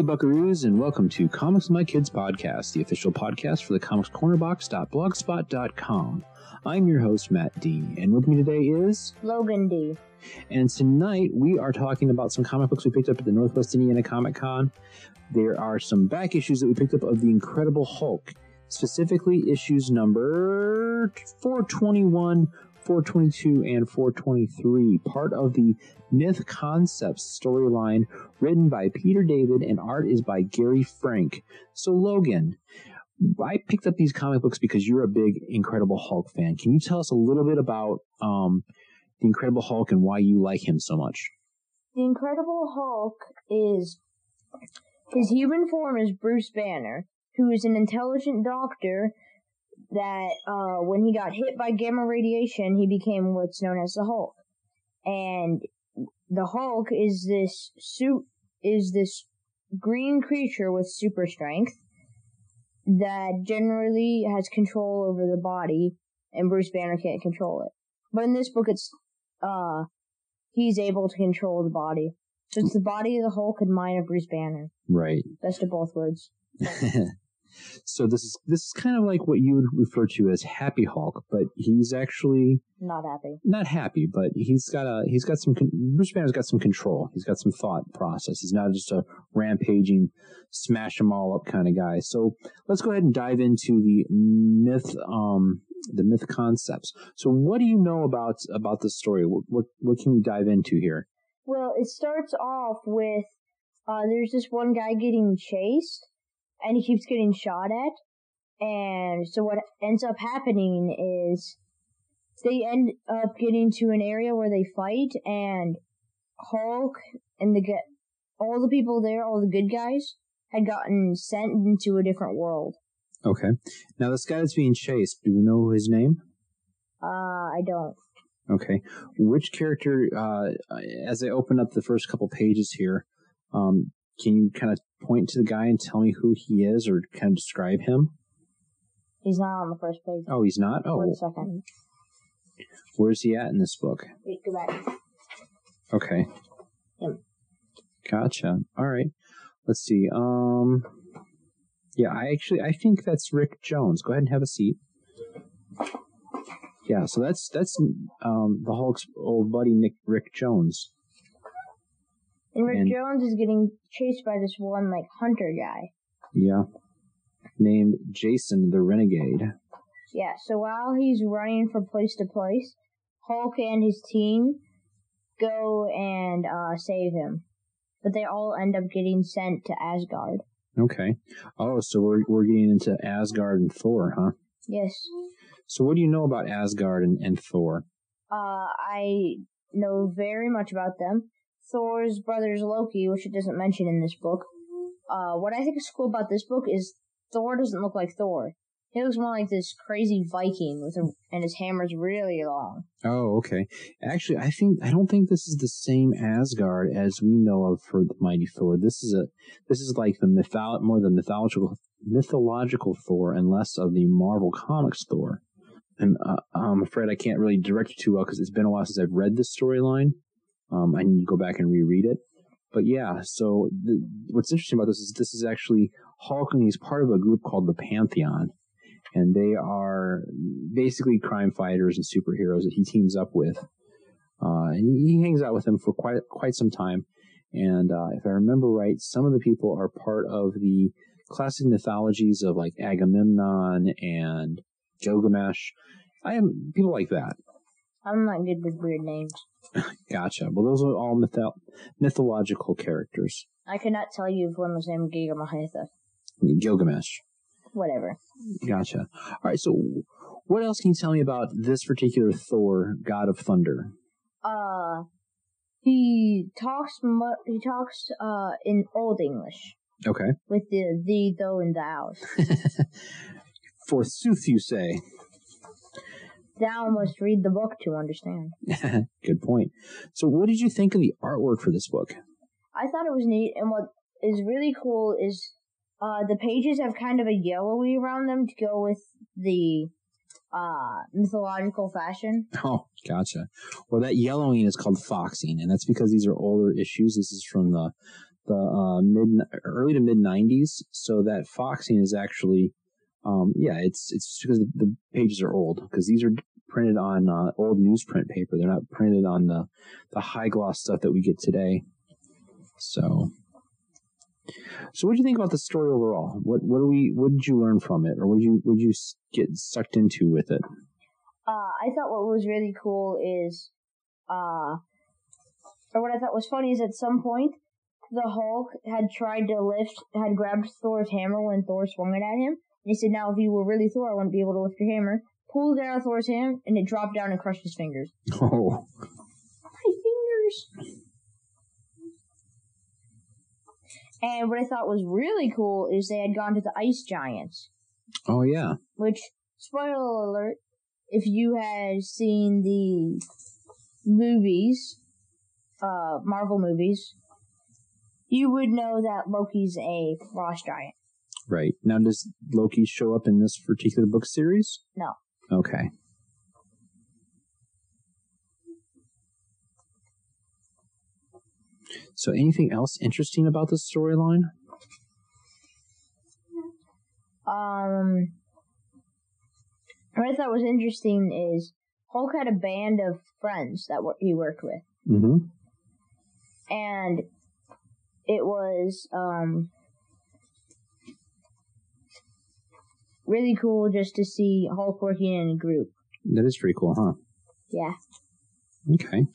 Howdy buckaroos, and welcome to Comics with My Kids podcast, the official podcast for the comicscornerbox.blogspot.com. I'm your host, Matt D, and with me today is, Logan D. and tonight we are talking about some comic books we picked up at the Northwest Indiana Comic Con. There are some back issues that we picked up of The Incredible Hulk, specifically issues number 421, 422, and 423, part of the Myth Concepts storyline written by Peter David and art is by Gary Frank. So, Logan, I picked up these comic books because you're a big Incredible Hulk fan. Can you tell us a little bit about um, the Incredible Hulk and why you like him so much? The Incredible Hulk is his human form is Bruce Banner, who is an intelligent doctor that uh, when he got hit by gamma radiation, he became what's known as the Hulk. And the Hulk is this suit is this green creature with super strength that generally has control over the body, and Bruce Banner can't control it. But in this book, it's uh he's able to control the body. So it's the body of the Hulk and mind of Bruce Banner. Right. Best of both worlds. so this is this is kind of like what you would refer to as Happy Hulk, but he's actually Not happy. not happy, but he's got a he's got some Bruce Banner's got some control. He's got some thought process. He's not just a rampaging, smash them all up kind of guy. So let's go ahead and dive into the myth, um, the myth concepts. So what do you know about about the story? What what, what can we dive into here? Well, it starts off with uh there's this one guy getting chased and he keeps getting shot at. And so what ends up happening is they end up getting to an area where they fight and Hulk and the all the people there, all the good guys, had gotten sent into a different world. Okay. Now this guy that's being chased, do we know his name? Uh, I don't. Okay. Which character, uh, as I open up the first couple pages here, um, can you kind of point to the guy and tell me who he is or kind of describe him? He's not on the first page. Oh, he's not? Oh, One second. where's he at in this book? Wait, go back. Okay. Him. Gotcha. All right. Let's see. Um, yeah, I actually, I think that's Rick Jones. Go ahead and have a seat. Yeah, so that's, that's, um, the Hulk's old buddy, Nick, Rick Jones. And Rick And- Jones is getting chased by this one, like, hunter guy. Yeah. Named Jason the Renegade. Yeah, so while he's running from place to place, Hulk and his team go and uh, save him. But they all end up getting sent to Asgard. Okay. Oh, so we're we're getting into Asgard and Thor, huh? Yes. So what do you know about Asgard and, and Thor? Uh, I know very much about them. Thor's brother's Loki, which it doesn't mention in this book. Uh, what I think is cool about this book is Thor doesn't look like Thor. He looks more like this crazy Viking with a, and his hammer's really long. Oh, okay. Actually, I think I don't think this is the same Asgard as we know of for the Mighty Thor. This is a this is like the mytholo- more the mythological mythological Thor and less of the Marvel Comics Thor. And uh, I'm afraid I can't really direct you too well because it's been a while since I've read this storyline. Um, I need to go back and reread it. But yeah, so the, what's interesting about this is this is actually Hulk, and he's part of a group called the Pantheon, and they are basically crime fighters and superheroes that he teams up with. Uh, and he, he hangs out with them for quite quite some time. And uh, if I remember right, some of the people are part of the classic mythologies of like Agamemnon and Gilgamesh. I am people like that. I'm not good with weird names. Gotcha. Well, those are all mytho- mythological characters. I could not tell you if one was named Gigamahitha. Gilgamesh. Whatever. Gotcha. All right. So, what else can you tell me about this particular Thor, God of Thunder? Uh, he talks. Mu- he talks uh in Old English Okay. with the thee, though, and thous. Forsooth, you say. Thou must read the book to understand. Good point. So, what did you think of the artwork for this book? I thought it was neat, and what is really cool is uh, the pages have kind of a yellowy around them to go with the uh, mythological fashion. Oh, gotcha. Well, that yellowing is called foxing, and that's because these are older issues. This is from the the uh, mid early to mid '90s, so that foxing is actually, um, yeah, it's it's because the pages are old because these are printed on uh, old newsprint paper. They're not printed on the the high gloss stuff that we get today. So, so what do you think about the story overall? What what do we what did you learn from it, or what did you what did you get sucked into with it? Uh, I thought what was really cool is, uh, or what I thought was funny is at some point the Hulk had tried to lift, had grabbed Thor's hammer when Thor swung it at him. And he said, "Now, if you were really Thor, I wouldn't be able to lift your hammer." Pulled it out of Thor's hand, and it dropped down and crushed his fingers. Oh, My fingers. And what I thought was really cool is they had gone to the ice giants, oh yeah, which, spoiler alert, if you had seen the movies, uh, Marvel movies, you would know that Loki's a frost giant. right. Now, does Loki show up in this particular book series? No. Okay. So, anything else interesting about this storyline? Um, what I thought was interesting is Hulk had a band of friends that he worked with, Mm-hmm. and it was um really cool just to see Hulk working in a group. That is pretty cool, huh? Yeah. Okay.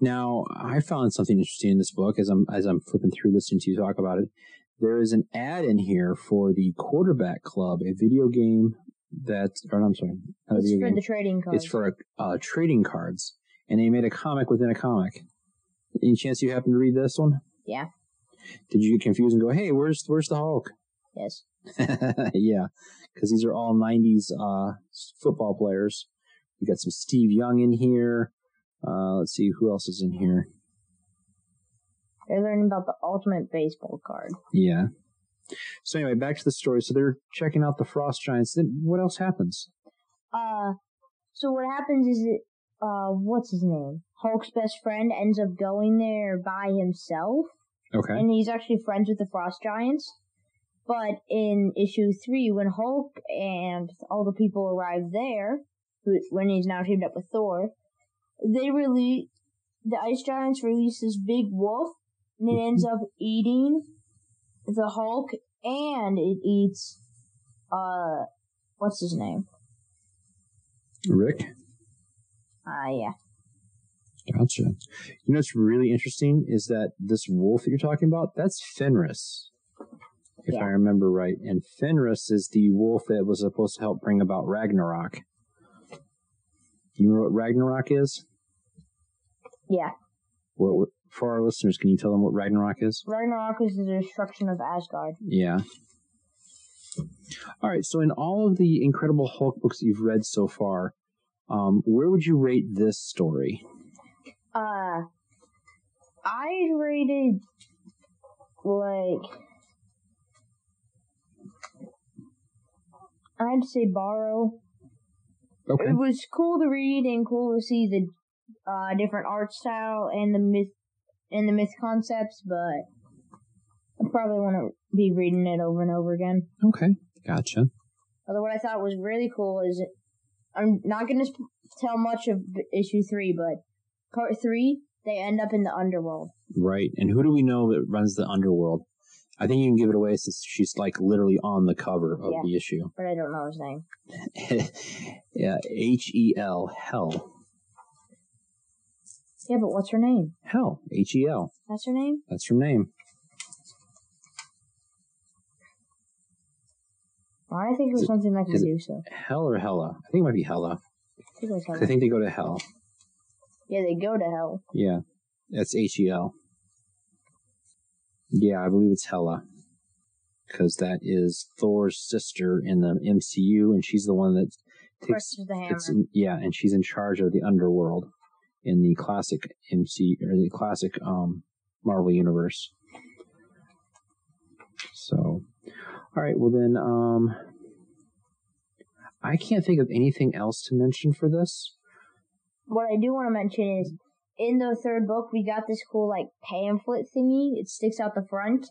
Now, I found something interesting in this book as I'm as I'm flipping through listening to you talk about it. There is an ad in here for the Quarterback Club, a video game that, or I'm sorry, It's for game. the trading cards. It's for uh, trading cards, and they made a comic within a comic. Any chance you happen to read this one? Yeah. Did you get confused and go, "Hey, where's where's the Hulk?" yes. yeah, because these are all '90s uh, football players. We got some Steve Young in here. Uh, let's see who else is in here. They're learning about the ultimate baseball card. Yeah. So anyway, back to the story. So they're checking out the frost giants. Then what else happens? Uh, so what happens is it, uh, what's his name? Hulk's best friend ends up going there by himself, Okay. and he's actually friends with the Frost Giants. But in issue three, when Hulk and all the people arrive there, when he's now teamed up with Thor, they release the Ice Giants release this big wolf, and it ends up eating the Hulk, and it eats uh, what's his name? Rick. Ah, yeah. Gotcha. You know what's really interesting is that this wolf that you're talking about, that's Fenris, if Yeah. I remember right. And Fenris is the wolf that was supposed to help bring about Ragnarok. You know what Ragnarok is? Yeah. What, what, for our listeners, can you tell them what Ragnarok is? Ragnarok is the destruction of Asgard. Yeah. All right. So, in all of the Incredible Hulk books that you've read so far, um, where would you rate this story? Uh, I rated like I'd say borrow. Okay. It was cool to read and cool to see the uh different art style and the myth and the myth concepts, but I probably want to be reading it over and over again. Okay. Gotcha. Although what I thought was really cool is I'm not going to sp- tell much of issue three, but part three they end up in the underworld. Right. And who do we know that runs the underworld? I think you can give it away since she's like literally on the cover of Yeah. the issue. but I don't know his name. yeah. H E L. Hell. Yeah, but what's her name? Hell. H E L. That's her name? That's her name. Well, I think it was Is something like Medusa. Hell or Hella? I think it might be Hella. I think it was 'Cause Hela. I think they go to hell. Yeah, they go to hell. Yeah. That's H E L. Yeah, I believe it's Hella. Because that is Thor's sister in the MCU, and she's the one that takes, the hammer. gets in- yeah, and she's in charge of the underworld in the classic MC or the classic um, Marvel universe. So, all right, well then, um, I can't think of anything else to mention for this. What I do want to mention is in the third book we got this cool like pamphlet thingy. It sticks out the front,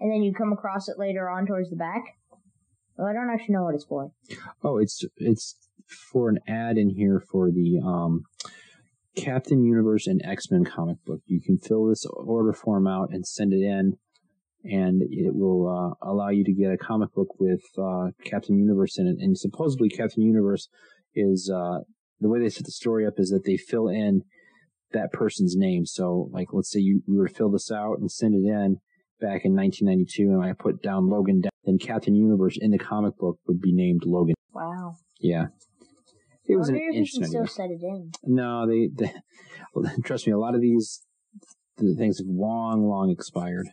and then you come across it later on towards the back. Well, I don't actually know what it's for. Oh, it's it's for an ad in here for the um, Captain Universe and X Men comic book. You can fill this order form out and send it in, and it will uh, allow you to get a comic book with uh, Captain Universe in it. And supposedly, Captain Universe is uh, the way they set the story up is that they fill in that person's name. So, like, let's say you, you were to fill this out and send it in back in 1992, and I put down Logan, then Captain Universe in the comic book would be named Logan. Wow. Yeah. It was an if you interesting can still idea. set it in. No, they, they well, trust me, a lot of these the things have long, long expired.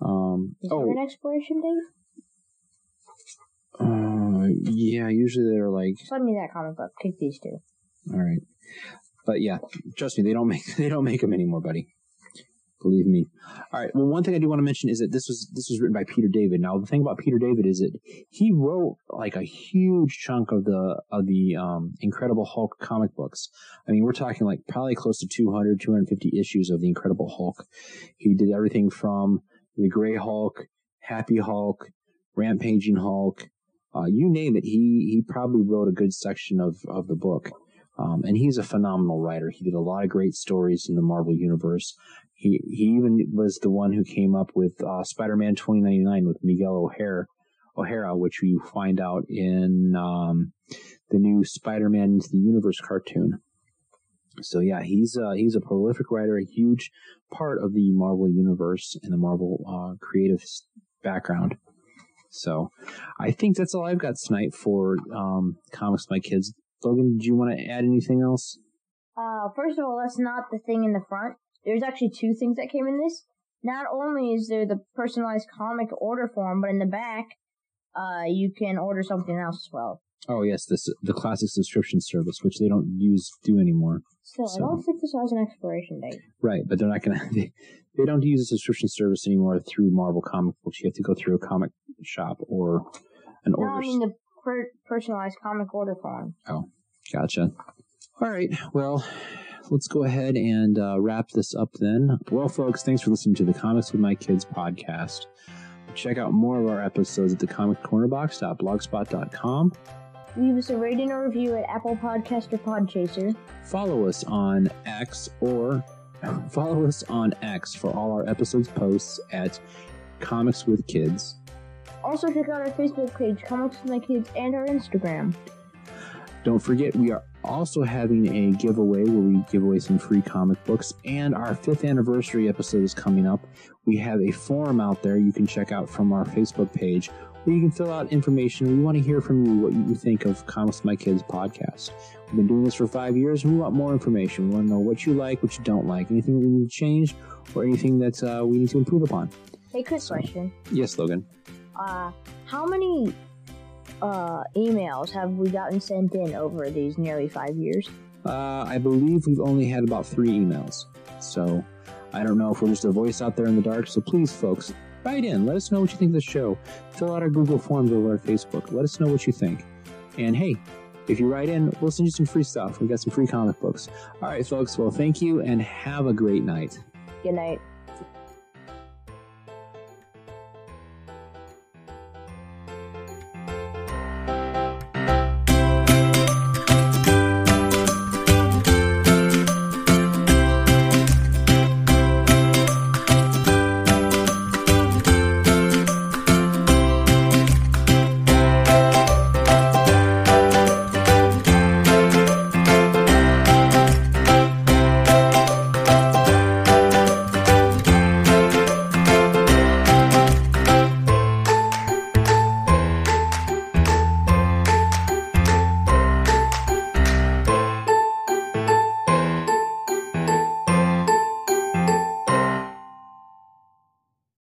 Um, Is there oh, an expiration date? uh, yeah, usually they're like, Send me that comic book. Take these two. all right. But yeah, trust me, they don't make, they don't make them anymore, buddy. Believe me. All right. Well, one thing I do want to mention is that this was this was written by Peter David. Now, the thing about Peter David is that he wrote like a huge chunk of the of the um, Incredible Hulk comic books. I mean, we're talking like probably close to 200, 250 issues of the Incredible Hulk. He did everything from the Gray Hulk, Happy Hulk, Rampaging Hulk, uh, you name it. He he probably wrote a good section of of the book. Um, and he's a phenomenal writer. He did a lot of great stories in the Marvel universe. He he even was the one who came up with uh, Spider-Man 2099 with Miguel O'Hara, O'Hara, which we find out in um, the new Spider-Man into the Universe cartoon. So yeah, he's uh, he's a prolific writer, a huge part of the Marvel universe and the Marvel uh, creative background. So I think that's all I've got tonight for um, comics, my kids. Logan, do you want to add anything else? Uh, first of all, that's not the thing in the front. There's actually two things that came in this. Not only is there the personalized comic order form, but in the back, uh, you can order something else as well. Oh yes, this the classic subscription service, which they don't use do anymore. Still, So- I don't think this has an expiration date. Right, but they're not gonna. They, they don't use a subscription service anymore through Marvel comic books. You have to go through a comic shop or an No, order. I mean the per- personalized comic order form. Oh, gotcha. All right. Well, let's go ahead and uh, wrap this up then. Well, folks, thanks for listening to the Comics with My Kids podcast. Check out more of our episodes at thecomiccornerbox.blogspot.com. Leave us a rating or review at Apple Podcast or Podchaser. Follow us on X or follow us on X for all our episodes posts at Comics with Kids. Also, check out our Facebook page, Comics with My Kids, and our Instagram. Don't forget, we are also having a giveaway where we give away some free comic books, and our fifth anniversary episode is coming up. We have a forum out there you can check out from our Facebook page where you can fill out information. We want to hear from you what you think of Comics with My Kids podcast. We've been doing this for five years, and we want more information. We want to know what you like, what you don't like, anything we need to change, or anything that uh, we need to improve upon. Hey, quick question. Yes, Logan. Uh, how many uh, emails have we gotten sent in over these nearly five years? Uh, I believe we've only had about three emails. So I don't know if we're just a voice out there in the dark. So please, folks, write in. Let us know what you think of the show. Fill out our Google Forms over our Facebook. Let us know what you think. And hey, if you write in, we'll send you some free stuff. We've got some free comic books. All right, folks. Well, thank you and have a great night. Good night.